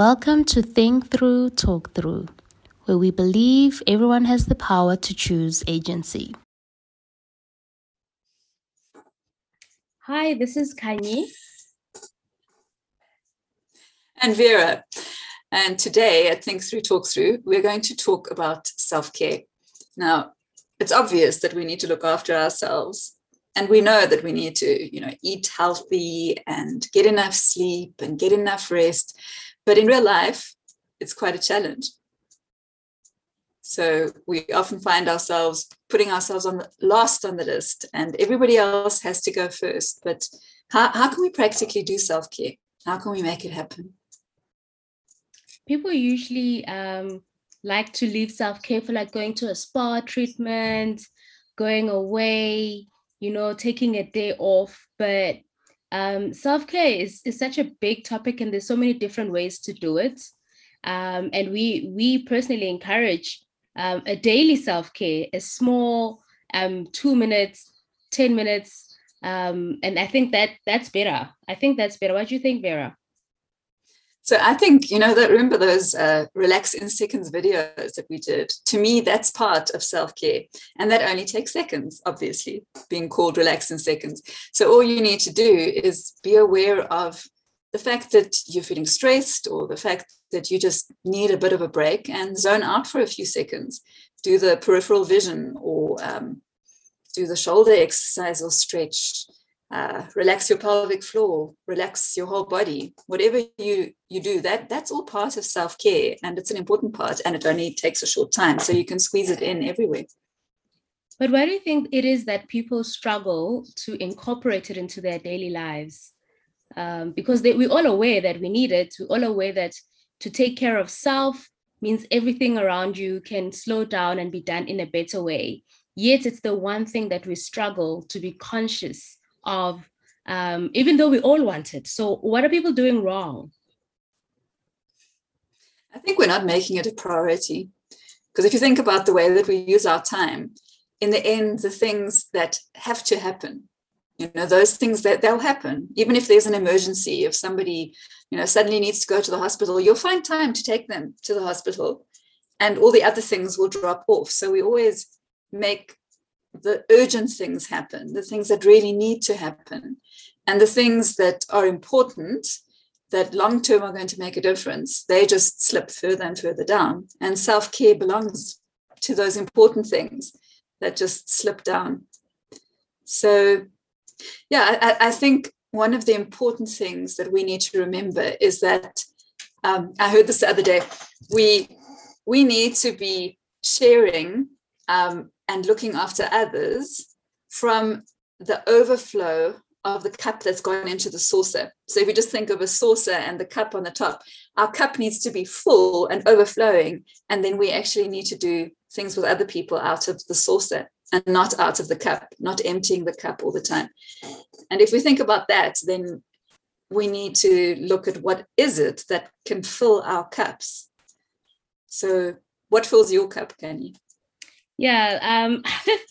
Welcome to Think Through, Talk Through, where we believe everyone has the power to choose agency. Hi, this is Kanye. And Vera. And today at Think Through, Talk Through, we're going to talk about self care. Now, it's obvious that we need to look after ourselves. And we know that we need to, you know, eat healthy and get enough sleep and get enough rest. But in real life, it's quite a challenge. So we often find ourselves putting ourselves on the last on the list, and everybody else has to go first. But how, how can we practically do self care? How can we make it happen? People usually um, like to leave self care for like going to a spa treatment, going away, you know, taking a day off. But um, self care is, is such a big topic, and there's so many different ways to do it. Um, and we we personally encourage um, a daily self care, a small um, two minutes, ten minutes, um, and I think that that's better. I think that's better. What do you think, Vera? So I think, you know, that remember those uh, relax in seconds videos that we did? To me, that's part of self care. And that only takes seconds, obviously, being called relax in seconds. So all you need to do is be aware of the fact that you're feeling stressed or the fact that you just need a bit of a break and zone out for a few seconds. Do the peripheral vision or um, do the shoulder exercise or stretch uh, relax your pelvic floor, relax your whole body. Whatever you you do, that that's all part of self care, and it's an important part. And it only takes a short time, so you can squeeze it in everywhere. But why do you think it is that people struggle to incorporate it into their daily lives? Um, because they, we're all aware that we need it. We're all aware that to take care of self means everything around you can slow down and be done in a better way. Yet it's the one thing that we struggle to be conscious of um, even though we all want it. So, what are people doing wrong? I think we're not making it a priority. Because if you think about the way that we use our time, in the end, the things that have to happen, you know, those things that they'll happen, even if there's an emergency, if somebody, you know, suddenly needs to go to the hospital, you'll find time to take them to the hospital and all the other things will drop off. So we always make the urgent things happen, the things that really need to happen, and the things that are important that long term are going to make a difference, they just slip further and further down. And self care belongs to those important things that just slip down. So, yeah, I, I think one of the important things that we need to remember is that um, I heard this the other day. We we need to be sharing um, and looking after others from the overflow of the cup that's gone into the saucer. So if you just think of a saucer and the cup on the top, our cup needs to be full and overflowing. And then we actually need to do things with other people out of the saucer and not out of the cup, not emptying the cup all the time. And if we think about that, then we need to look at what is it that can fill our cups. So what fills your cup, Kenny? Yeah, um,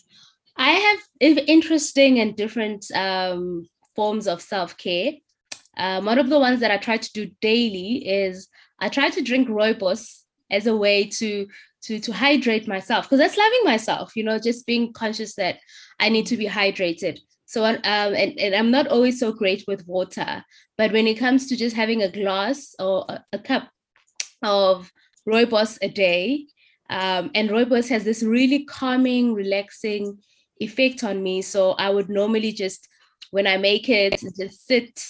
I have interesting and different um, forms of self care. Um, one of the ones that I try to do daily is I try to drink rooibos as a way to to to hydrate myself because that's loving myself. You know, just being conscious that I need to be hydrated. So um, and, and I'm not always so great with water, but when it comes to just having a glass or a, a cup of rooibos a day, um, and rooibos has this really calming, relaxing effect on me. So I would normally just, when I make it, just sit,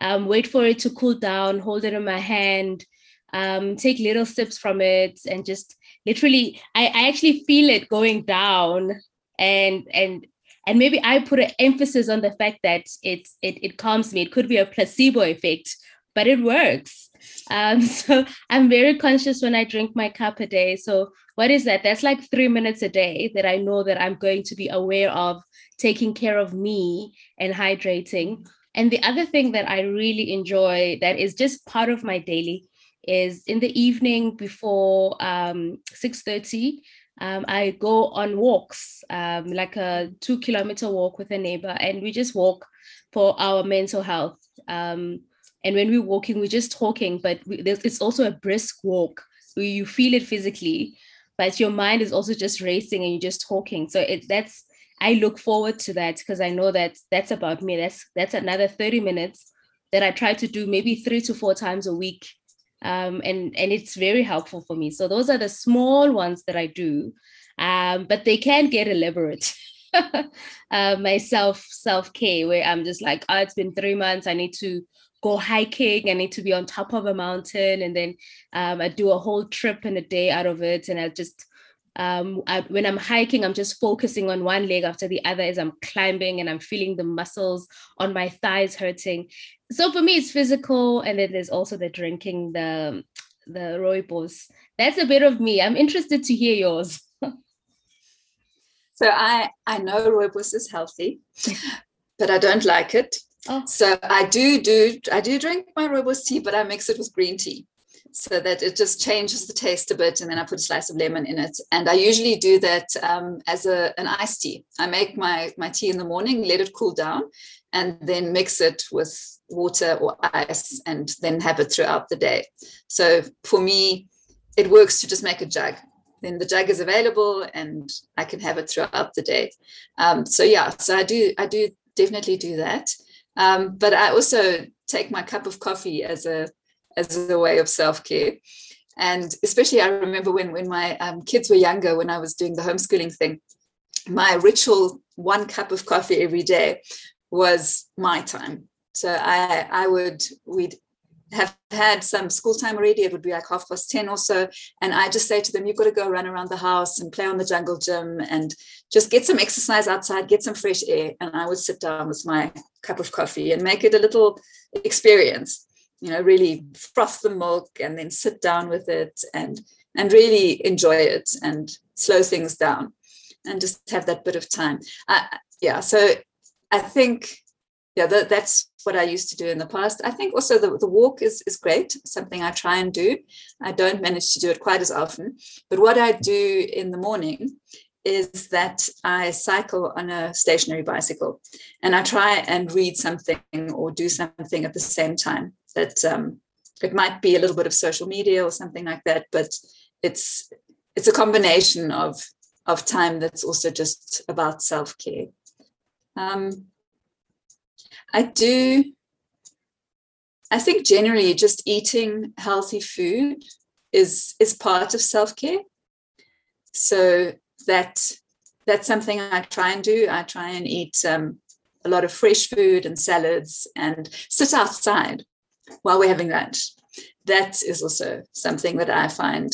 um, wait for it to cool down, hold it in my hand, um, take little sips from it, and just literally, I, I actually feel it going down, and and and maybe I put an emphasis on the fact that it it it calms me. It could be a placebo effect, but it works. Um, so I'm very conscious when I drink my cup a day. So what is that? That's like three minutes a day that I know that I'm going to be aware of taking care of me and hydrating. And the other thing that I really enjoy that is just part of my daily is in the evening before um, 6.30, um, I go on walks, um, like a two kilometer walk with a neighbor, and we just walk for our mental health. Um, And when we're walking, we're just talking, but we, it's also a brisk walk where you feel it physically, but your mind is also just racing and you're just talking. So it that's I look forward to that because I know that that's about me. That's that's another 30 minutes that I try to do maybe three to four times a week. Um, and and it's very helpful for me. So those are the small ones that I do, um, but they can get elaborate. uh, my self self care, where I'm just like, oh, it's been three months. I need to go hiking. I need to be on top of a mountain, and then um, I do a whole trip and a day out of it, and I just um, I, when I'm hiking, I'm just focusing on one leg after the other as I'm climbing and I'm feeling the muscles on my thighs hurting. So for me, it's physical. And then there's also the drinking the, the rooibos. That's a bit of me. I'm interested to hear yours. so I, I know rooibos is healthy, but I don't like it. Oh. So I do do I do drink my rooibos tea, but I mix it with green tea so that it just changes the taste a bit and then i put a slice of lemon in it. And i usually do that um, as a, an iced tea. I make my, my tea in the morning let it cool down and then mix it with water or ice and then have it throughout the day. So for me it works to just make a jug. Then the jug is available and i can have it throughout the day. Um, so yeah so i do i do definitely do that um, but i also take my cup of coffee as a as a way of self-care. And especially i remember when when my um, kids were younger when i was doing the homeschooling thing my ritual one cup of coffee every day was my time. So i i would we'd have had some school time already it would be like half past 10 or so. And i just say to them you've got to go run around the house and play on the jungle gym and just get some exercise outside get some fresh air. And i would sit down with my cup of coffee and make it a little experience you know really froth the milk and then sit down with it and and really enjoy it and slow things down and just have that bit of time. Uh, yeah so i think yeah that, that's what i used to do in the past. I think also the, the walk is is great something i try and do. I don't manage to do it quite as often but what i do in the morning is that I cycle on a stationary bicycle and I try and read something or do something at the same time. That um, it might be a little bit of social media or something like that, but it's it's a combination of of time that's also just about self care. Um, I do. I think generally just eating healthy food is is part of self care. So that that's something I try and do. I try and eat um, a lot of fresh food and salads and sit outside while we're having lunch. That is also something that I find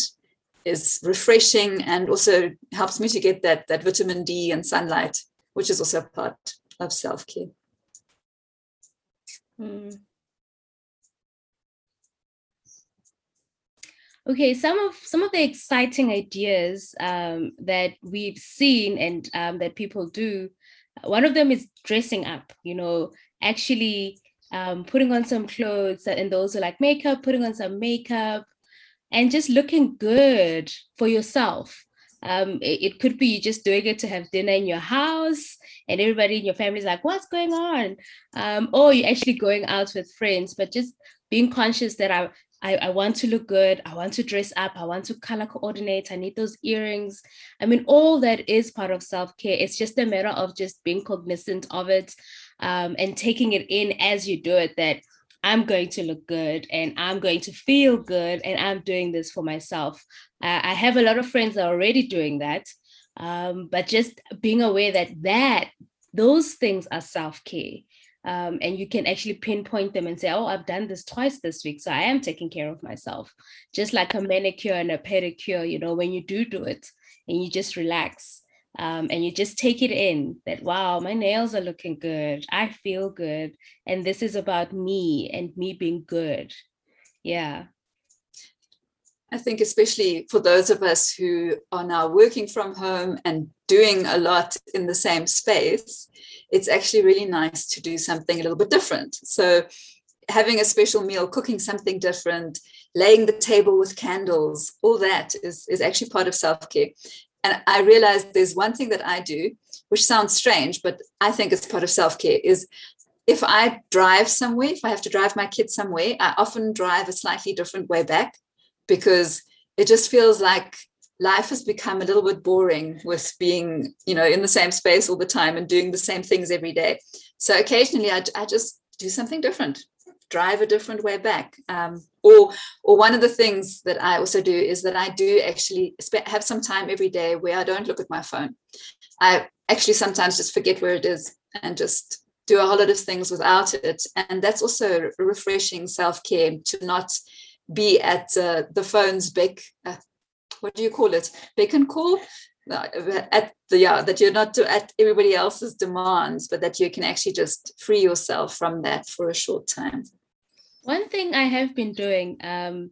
is refreshing and also helps me to get that, that vitamin D and sunlight, which is also part of self care. Mm. Okay, some of some of the exciting ideas um, that we've seen and um, that people do. One of them is dressing up. You know, actually um, putting on some clothes, and those are like makeup, putting on some makeup, and just looking good for yourself. Um, it, it, could be just doing it to have dinner in your house, and everybody in your family is like, "What's going on?" Um, or you're actually going out with friends, but just being conscious that I, I, I want to look good. I want to dress up. I want to color coordinate. I need those earrings. I mean, all that is part of self care. It's just a matter of just being cognizant of it, um, and taking it in as you do it that I'm going to look good and I'm going to feel good and I'm doing this for myself. Uh, I have a lot of friends that are already doing that, um, but just being aware that that those things are self care. Um, and you can actually pinpoint them and say, oh, I've done this twice this week. So I am taking care of myself. Just like a manicure and a pedicure, you know, when you do do it and you just relax, um, and you just take it in that wow my nails are looking good. I feel good. And this is about me and me being good. Yeah. I think especially for those of us who are now working from home and doing a lot in the same space it's actually really nice to do something a little bit different. So having a special meal cooking something different laying the table with candles all that is, is actually part of self-care and I realized there's one thing that I do, which sounds strange, but I think it's part of self care, is if I drive somewhere, if I have to drive my kids somewhere, I often drive a slightly different way back because it just feels like life has become a little bit boring with being, you know, in the same space all the time and doing the same things every day. So occasionally I, I just do something different, drive a different way back. Um, or, or one of the things that I also do is that I do actually have some time every day where I don't look at my phone. I actually sometimes just forget where it is and just do a whole lot of things without it. And that's also refreshing self care to not be at uh, the phone's beck. Uh, what do you call it? Beck and call. At the yeah that you're not at everybody else's demands but that you can actually just free yourself from that for a short time one thing i have been doing um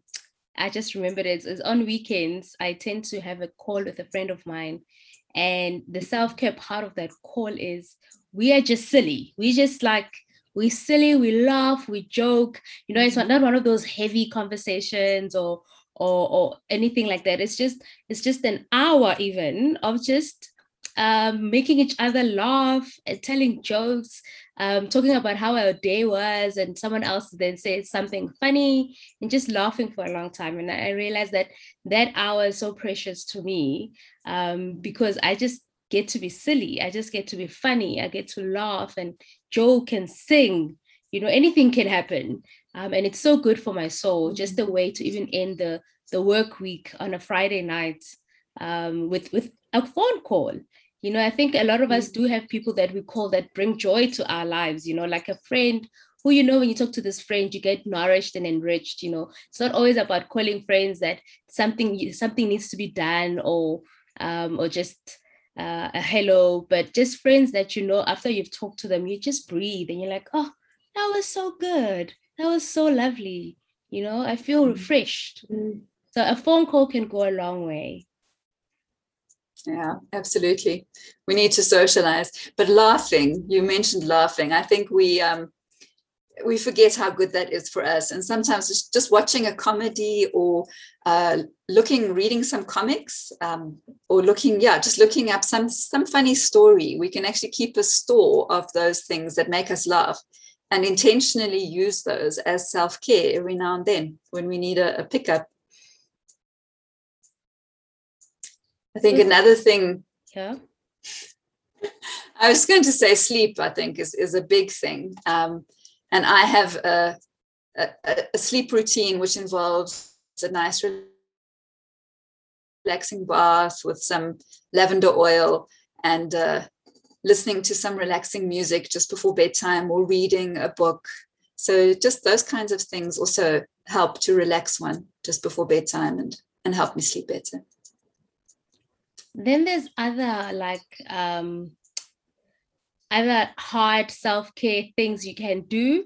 i just remembered it is on weekends i tend to have a call with a friend of mine and the self-care part of that call is we are just silly. We just like we silly, we laugh, we joke. You know, it's not, one of those heavy conversations or or or anything like that. It's just it's just an hour even of just um, making each other laugh and telling jokes, um, talking about how our day was, and someone else then says something funny and just laughing for a long time. And I realized that that hour is so precious to me um, because I just get to be silly. I just get to be funny. I get to laugh and joke and sing. You know, anything can happen. Um, and it's so good for my soul, just the way to even end the the work week on a Friday night um, with with a phone call. You know, I think a lot of us do have people that we call that bring joy to our lives. You know, like a friend who you know when you talk to this friend you get nourished and enriched you know it's not always about calling friends that something something needs to be done or um, or just uh, a hello, but just friends that you know after you've talked to them, you just breathe and you're like, oh, that was so good. That was so lovely. You know, I feel mm. refreshed. Mm. So a phone call can go a long way. Yeah, absolutely. We need to socialize. But laughing, you mentioned laughing. I think we um we forget how good that is for us. And sometimes just, watching a comedy or uh, looking, reading some comics, um, or looking, yeah, just looking up some some funny story. We can actually keep a store of those things that make us laugh, and intentionally use those as self care every now and then when we need a, a pickup. I think another thing. Yeah. I was going to say sleep. I think is is a big thing. Um, and I have a, a, a sleep routine which involves a nice relaxing bath with some lavender oil and uh, listening to some relaxing music just before bedtime or reading a book. So just those kinds of things also help to relax one just before bedtime and, and help me sleep better. Then there's other like um, other hard self-care things you can do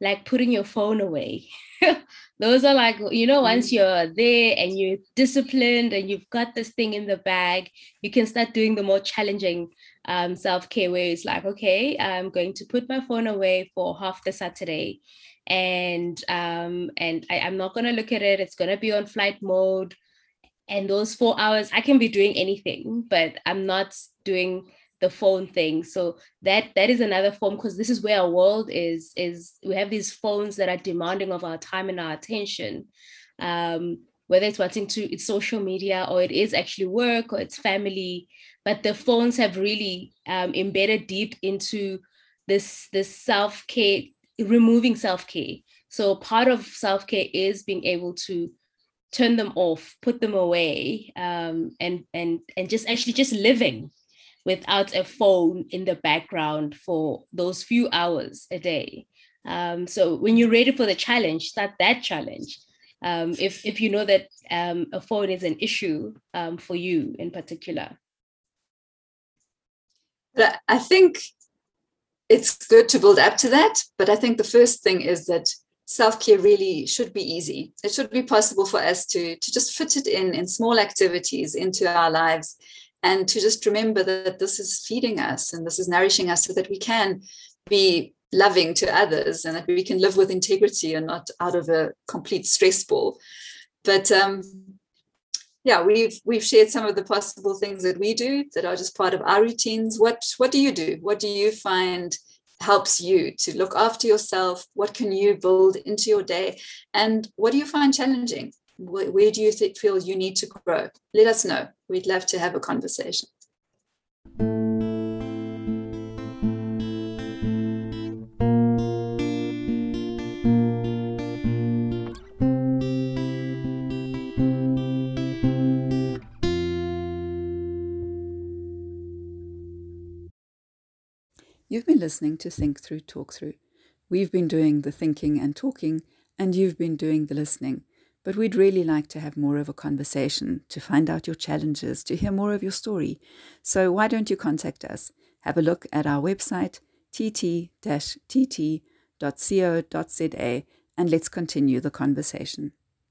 like putting your phone away. Those are like you know once mm. you're there and you're disciplined and you've got this thing in the bag you can start doing the more challenging um, self-care where it's like okay i'm going to put my phone away for half the saturday and um, and I, i'm not going to look at it. It's going to be on flight mode and those four hours i can be doing anything but i'm not doing the phone thing. So that that is another form because this is where our world is is we have these phones that are demanding of our time and our attention. Um, whether it's wanting to it's social media or it is actually work or it's family but the phones have really um, embedded deep into this this self-care removing self-care. So part of self-care is being able to turn them off put them away um, and and and just actually just living without a phone in the background for those few hours a day. Um, so when you're ready for the challenge, start that challenge. Um, if if you know that um, a phone is an issue um, for you in particular. I think it's good to build up to that, but I think the first thing is that self-care really should be easy. It should be possible for us to, to just fit it in in small activities into our lives and to just remember that this is feeding us and this is nourishing us so that we can be loving to others and that we can live with integrity and not out of a complete stress ball. But um, yeah we've we've shared some of the possible things that we do that are just part of our routines. What what do you do? What do you find helps you to look after yourself? What can you build into your day? And what do you find challenging? Where, do you feel you need to grow? Let us know. We'd love to have a conversation. You've been listening to Think Through, Talk Through. We've been doing the thinking and talking, and you've been doing the listening. But we'd really like to have more of a conversation, to find out your challenges, to hear more of your story. So why don't you contact us? Have a look at our website, tt-tt.co.za, and let's continue the conversation.